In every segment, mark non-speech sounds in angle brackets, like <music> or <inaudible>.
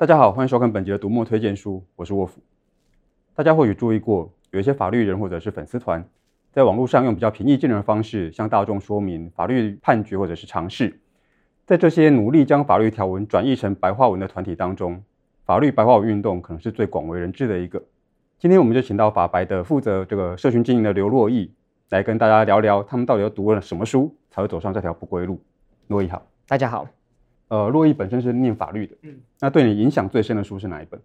大家好，欢迎收看本集的读墨推荐书，我是沃夫。大家或许注意过，有一些法律人或者是粉丝团，在网络上用比较平易近人的方式向大众说明法律判决或者是常识。在这些努力将法律条文转译成白话文的团体当中，法律白话文运动可能是最广为人知的一个。今天我们就请到法白的负责这个社群经营的刘珞亦来跟大家聊聊，他们到底要读了什么书，才会走上这条不归路。珞亦好，大家好。呃，洛伊本身是念法律的，嗯，那对你影响最深的书是哪一本？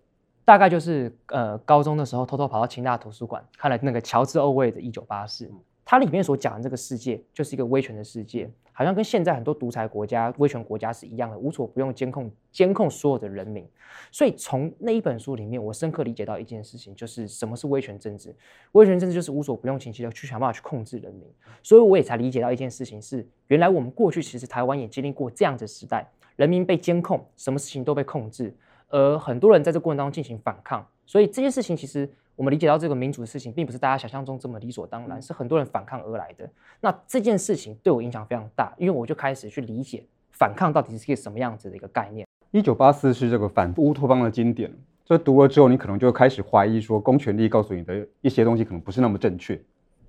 大概就是呃，高中的时候偷偷跑到清大图书馆看了那个乔治·欧威尔的《一九八四》，它里面所讲的这个世界就是一个威权的世界，好像跟现在很多独裁国家、威权国家是一样的，无所不用监控监控所有的人民。所以从那一本书里面，我深刻理解到一件事情，就是什么是威权政治。威权政治就是无所不用其极的去想办法去控制人民。所以我也才理解到一件事情是，原来我们过去其实台湾也经历过这样子的时代。人民被监控，什么事情都被控制，而很多人在这过程当中进行反抗，所以这件事情其实我们理解到这个民主的事情，并不是大家想象中这么理所当然，是很多人反抗而来的。那这件事情对我影响非常大，因为我就开始去理解反抗到底是一个什么样子的一个概念。一九八四是这个反乌托邦的经典，这读了之后，你可能就开始怀疑说，公权力告诉你的一些东西可能不是那么正确。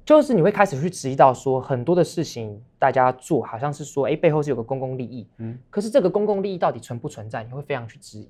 就是你会开始去质疑到说，很多的事情大家做好像是说，哎，背后是有个公共利益，嗯，可是这个公共利益到底存不存在？你会非常去质疑。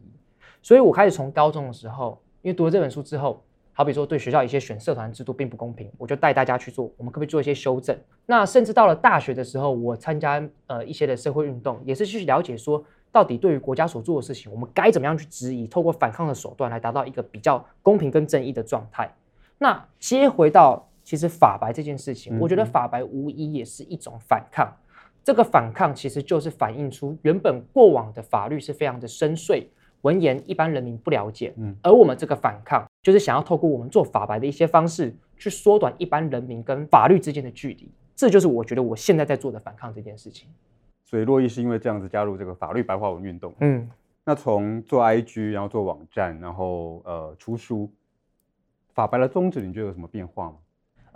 所以我开始从高中的时候，因为读了这本书之后，好比说对学校一些选社团制度并不公平，我就带大家去做，我们可不可以做一些修正？那甚至到了大学的时候，我参加呃一些的社会运动，也是去了解说，到底对于国家所做的事情，我们该怎么样去质疑，透过反抗的手段来达到一个比较公平跟正义的状态。那接回到。其实法白这件事情，我觉得法白无疑也是一种反抗。嗯、这个反抗其实就是反映出原本过往的法律是非常的深邃，文言一般人民不了解。嗯，而我们这个反抗就是想要透过我们做法白的一些方式，去缩短一般人民跟法律之间的距离。这就是我觉得我现在在做的反抗这件事情。所以洛伊是因为这样子加入这个法律白话文运动。嗯，那从做 IG，然后做网站，然后呃出书，法白的宗旨，你觉得有什么变化吗？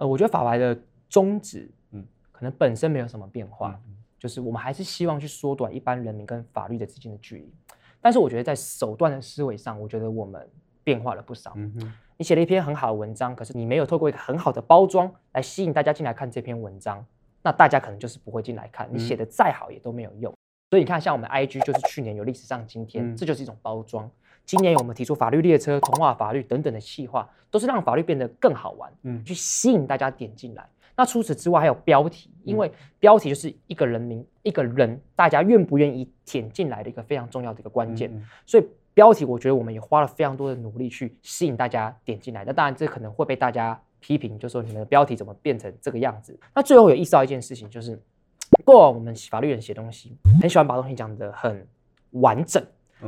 呃，我觉得法白的宗旨，嗯，可能本身没有什么变化，嗯，就是我们还是希望去缩短一般人民跟法律的之间的距离。但是我觉得在手段的思维上，我觉得我们变化了不少。嗯哼，你写了一篇很好的文章，可是你没有透过一个很好的包装来吸引大家进来看这篇文章，那大家可能就是不会进来看。你写的再好也都没有用。所以你看，像我们 IG 就是去年有历史上今天，嗯，这就是一种包装。今年我们提出法律列车、童话法律等等的企划，都是让法律变得更好玩，嗯，去吸引大家点进来。那除此之外，还有标题，因为标题就是一个人名、一个人，大家愿不愿意点进来的一个非常重要的一个关键。所以标题，我觉得我们也花了非常多的努力去吸引大家点进来。那当然，这可能会被大家批评，就说你们的标题怎么变成这个样子？那最后有意识到一件事情，就是 <tsk> 过往我们法律人写东西，很喜欢把东西讲得很完整，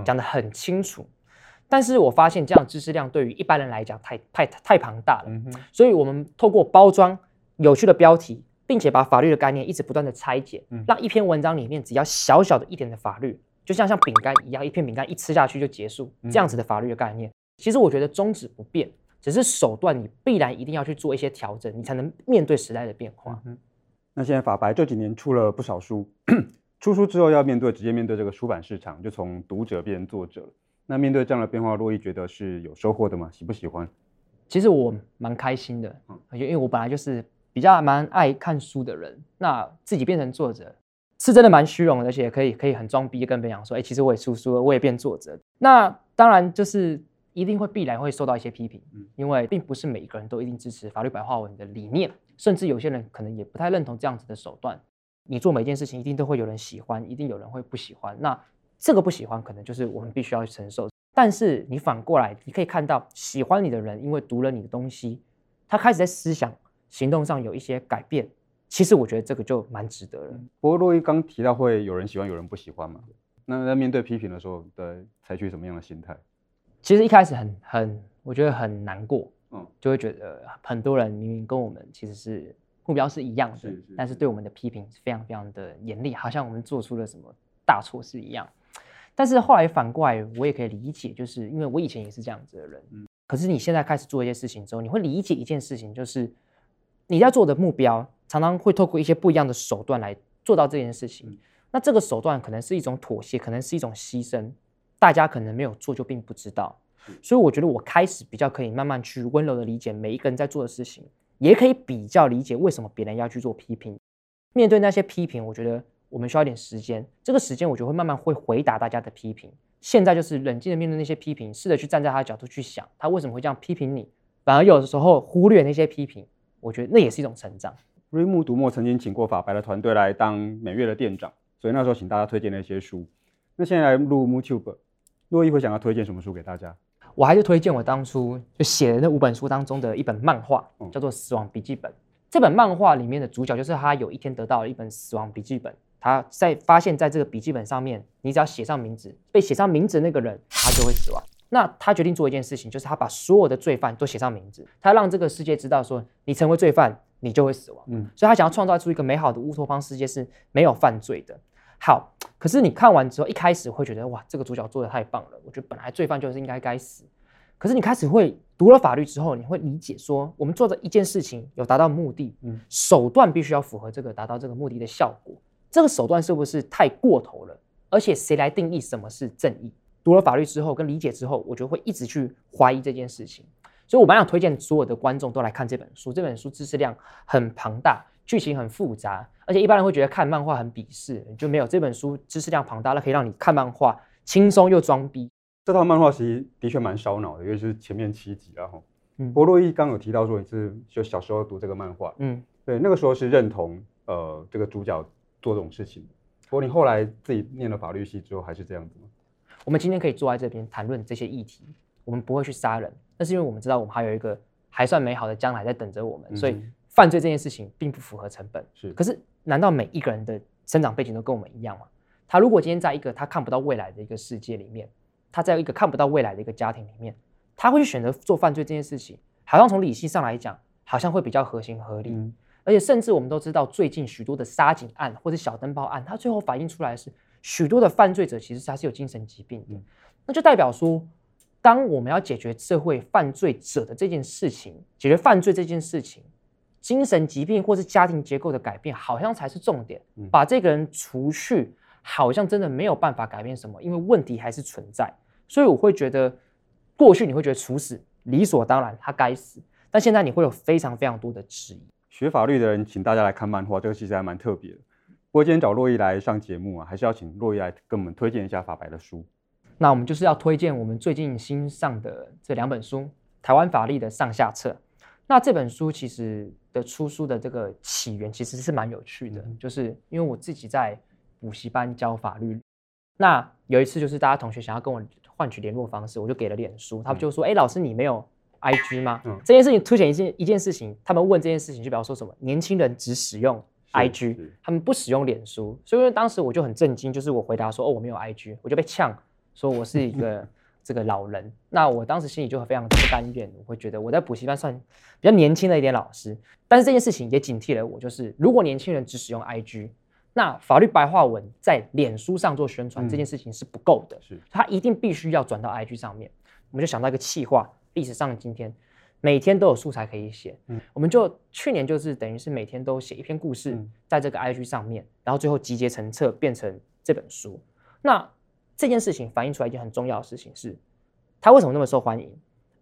讲得很清楚。但是我发现这样的知识量对于一般人来讲太太太庞大了，所以我们透过包装有趣的标题，并且把法律的概念一直不断的拆解，嗯、让一篇文章里面只要小小的一点的法律，就像像饼干一样，一片饼干一吃下去就结束，这样子的法律的概念，嗯、其实我觉得宗旨不变，只是手段你必然一定要去做一些调整，你才能面对时代的变化。嗯、那现在法白这几年出了不少书，<coughs> 出书之后要面对直接面对这个出版市场，就从读者变成作者。那面对这样的变化，洛伊觉得是有收获的吗？喜不喜欢？其实我蛮开心的，因为我本来就是比较蛮爱看书的人。那自己变成作者，是真的蛮虚荣的，而且可以可以很装逼跟别人讲说，哎，其实我也出书了，我也变作者。那当然就是一定会必然会受到一些批评，因为并不是每一个人都一定支持法律白话文的理念，甚至有些人可能也不太认同这样子的手段。你做每一件事情，一定都会有人喜欢，一定有人会不喜欢。那这个不喜欢，可能就是我们必须要去承受。但是你反过来，你可以看到喜欢你的人，因为读了你的东西，他开始在思想、行动上有一些改变。其实我觉得这个就蛮值得了。不过洛伊刚提到会有人喜欢，有人不喜欢嘛？那在面对批评的时候，的采取什么样的心态？其实一开始很很，我觉得很难过，嗯，就会觉得很多人明明跟我们其实是目标是一样的，是是是，但是对我们的批评是非常非常的严厉，好像我们做出了什么大错事一样。但是后来反过来，我也可以理解，就是因为我以前也是这样子的人。嗯。可是你现在开始做一些事情之后，你会理解一件事情，就是你在做的目标常常会透过一些不一样的手段来做到这件事情。那这个手段可能是一种妥协，可能是一种牺牲。大家可能没有做就并不知道。所以我觉得我开始比较可以慢慢去温柔的理解每一个人在做的事情，也可以比较理解为什么别人要去做批评。面对那些批评，我觉得我们需要一点时间。这个时间，我觉得会慢慢会回答大家的批评。现在就是冷静的面对那些批评，试着去站在他的角度去想，他为什么会这样批评你。反而有的时候忽略那些批评，我觉得那也是一种成长。瑞木读墨曾经请过法白的团队来当每月的店长，所以那时候请大家推荐了一些书。那现在来录 MooTube，珞亦会想要推荐什么书给大家？我还是推荐我当初就写的那五本书当中的一本漫画，叫做《死亡笔记本》。这本漫画里面的主角就是他有一天得到了一本死亡笔记本，他在发现在这个笔记本上面，你只要写上名字，被写上名字的那个人他就会死亡。那他决定做一件事情，就是他把所有的罪犯都写上名字，他让这个世界知道说，你成为罪犯，你就会死亡。嗯，所以他想要创造出一个美好的乌托邦世界是没有犯罪的。好，可是你看完之后，一开始会觉得哇，这个主角做的太棒了。我觉得本来罪犯就是应该该死。可是你开始会读了法律之后，你会理解说，我们做的一件事情有达到目的，嗯，手段必须要符合这个达到这个目的的效果。这个手段是不是太过头了？而且谁来定义什么是正义？读了法律之后跟理解之后，我就会一直去怀疑这件事情。所以我蛮想推荐所有的观众都来看这本书。这本书知识量很庞大。剧情很复杂，而且一般人会觉得看漫画很鄙视，就没有这本书知识量庞大，那可以让你看漫画轻松又装逼。这套漫画其实的确蛮烧脑的，尤其是前面七集，然后，嗯，不过珞亦刚有提到说你是就小时候读这个漫画，嗯，对，那个时候是认同呃这个主角做这种事情。不过你后来自己念了法律系之后，还是这样子吗？我们今天可以坐在这边谈论这些议题，我们不会去杀人，那是因为我们知道我们还有一个还算美好的将来在等着我们，嗯、所以。犯罪这件事情并不符合成本，是。可是，难道每一个人的生长背景都跟我们一样吗？他如果今天在一个他看不到未来的一个世界里面，他在一个看不到未来的一个家庭里面，他会去选择做犯罪这件事情，好像从理性上来讲，好像会比较合情合理。嗯。而且，甚至我们都知道，最近许多的杀警案或者小灯泡案，它最后反映出来的是许多的犯罪者其实他是有精神疾病的。嗯。那就代表说，当我们要解决社会犯罪者的这件事情，解决犯罪这件事情。精神疾病或是家庭结构的改变，好像才是重点。把这个人除去，好像真的没有办法改变什么，因为问题还是存在。所以我会觉得，过去你会觉得处死理所当然，他该死。但现在你会有非常非常多的质疑。学法律的人，请大家来看漫画，这个其实还蛮特别的。不过今天找洛伊来上节目啊，还是要请洛伊来跟我们推荐一下法白的书。那我们就是要推荐我们最近新上的这两本书，《台湾法律的上下册》。那这本书其实的出书的这个起源其实是蛮有趣的，嗯、就是因为我自己在补习班教法律，那有一次就是大家同学想要跟我换取联络方式，我就给了脸书，他们就说：“哎、嗯，老师你没有 IG 吗？”嗯、这件事情凸显一件一件事情，他们问这件事情就比方说什么年轻人只使用 IG，他们不使用脸书，所以当时我就很震惊，就是我回答说：“哦，我没有 IG”，我就被呛说我是一个。<laughs> 这个老人，那我当时心里就非常不甘愿，我会觉得我在补习班算比较年轻的一点老师，但是这件事情也警惕了我，就是如果年轻人只使用 IG，那法律白话文在脸书上做宣传、嗯、这件事情是不够的，是他一定必须要转到 IG 上面。我们就想到一个企划，历史上今天每天都有素材可以写，嗯，我们就去年就是等于是每天都写一篇故事，在这个 IG 上面，然后最后集结成册变成这本书，那。这件事情反映出来一件很重要的事情是，他为什么那么受欢迎？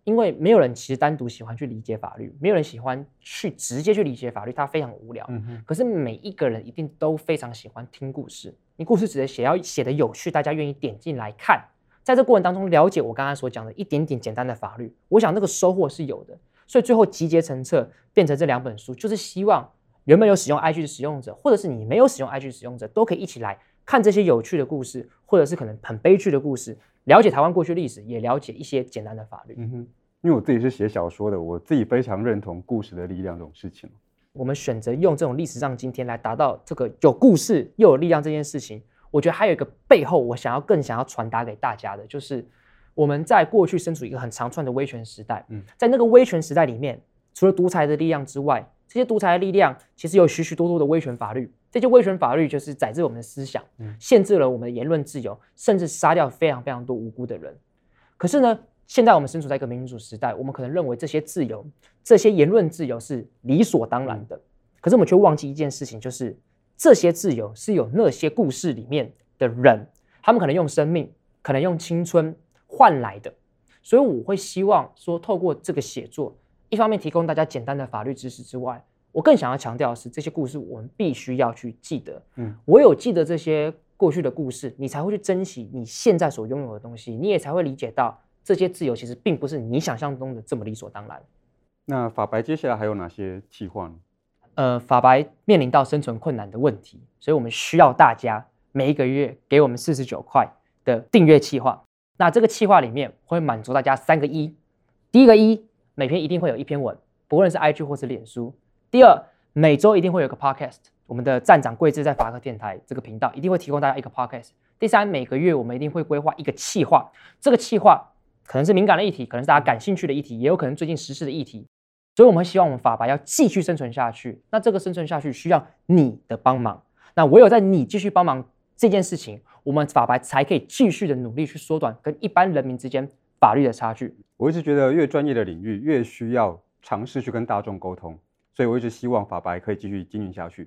因为没有人其实单独喜欢去理解法律，没有人喜欢去直接去理解法律，他非常无聊。嗯哼。可是每一个人一定都非常喜欢听故事，你故事只是写要写的有趣，大家愿意点进来看，在这过程当中了解我刚才所讲的一点点简单的法律，我想那个收获是有的。所以最后集结成册变成这两本书，就是希望原本有使用 IG 的使用者，或者是你没有使用 IG 的使用者，都可以一起来。看这些有趣的故事，或者是可能很悲剧的故事，了解台湾过去历史，也了解一些简单的法律。嗯哼，因为我自己是写小说的，我自己非常认同故事的力量这种事情。我们选择用这种历史上今天来达到这个有故事又有力量这件事情，我觉得还有一个背后，我想要更想要传达给大家的，就是我们在过去身处一个很长串的威权时代。嗯，在那个威权时代里面，除了独裁的力量之外，这些独裁的力量其实有许许多多的威权法律，这些威权法律就是宰制我们的思想，限制了我们的言论自由，甚至杀掉非常非常多无辜的人。可是呢，现在我们身处在一个民主时代，我们可能认为这些自由、这些言论自由是理所当然的。可是我们却忘记一件事情，就是这些自由是有那些故事里面的人，他们可能用生命、可能用青春换来的。所以我会希望说，透过这个写作，一方面提供大家简单的法律知识之外，我更想要强调的是，这些故事我们必须要去记得。嗯，我有记得这些过去的故事，你才会去珍惜你现在所拥有的东西，你也才会理解到这些自由其实并不是你想象中的这么理所当然。那法白接下来还有哪些计划呢？呃，法白面临到生存困难的问题，所以我们需要大家每一个月给我们四十九块的订阅计划。那这个计划里面会满足大家三个一：第一个一，每篇一定会有一篇文，不论是 IG 或是脸书；第二，每周一定会有个 Podcast，我们的站长贵志在法客电台这个频道一定会提供大家一个 Podcast；第三，每个月我们一定会规划一个企划，这个企划可能是敏感的议题，可能是大家感兴趣的议题，也有可能最近时事的议题。所以我们希望我们法白要继续生存下去。那这个生存下去需要你的帮忙。那唯有在你继续帮忙这件事情，我们法白才可以继续的努力去缩短跟一般人民之间法律的差距。我一直觉得越专业的领域越需要尝试去跟大众沟通，所以我一直希望法白可以继续经营下去。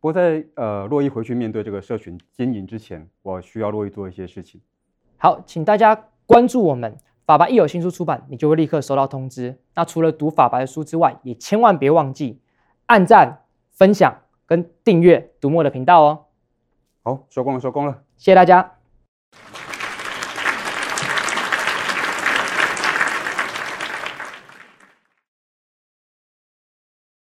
不过在呃洛伊回去面对这个社群经营之前，我需要洛伊做一些事情。好，请大家关注我们。法白一有新书出版，你就会立刻收到通知。那除了读法白的书之外，也千万别忘记按赞、分享跟订阅读墨的频道哦。好，收工了，收工了，谢谢大家。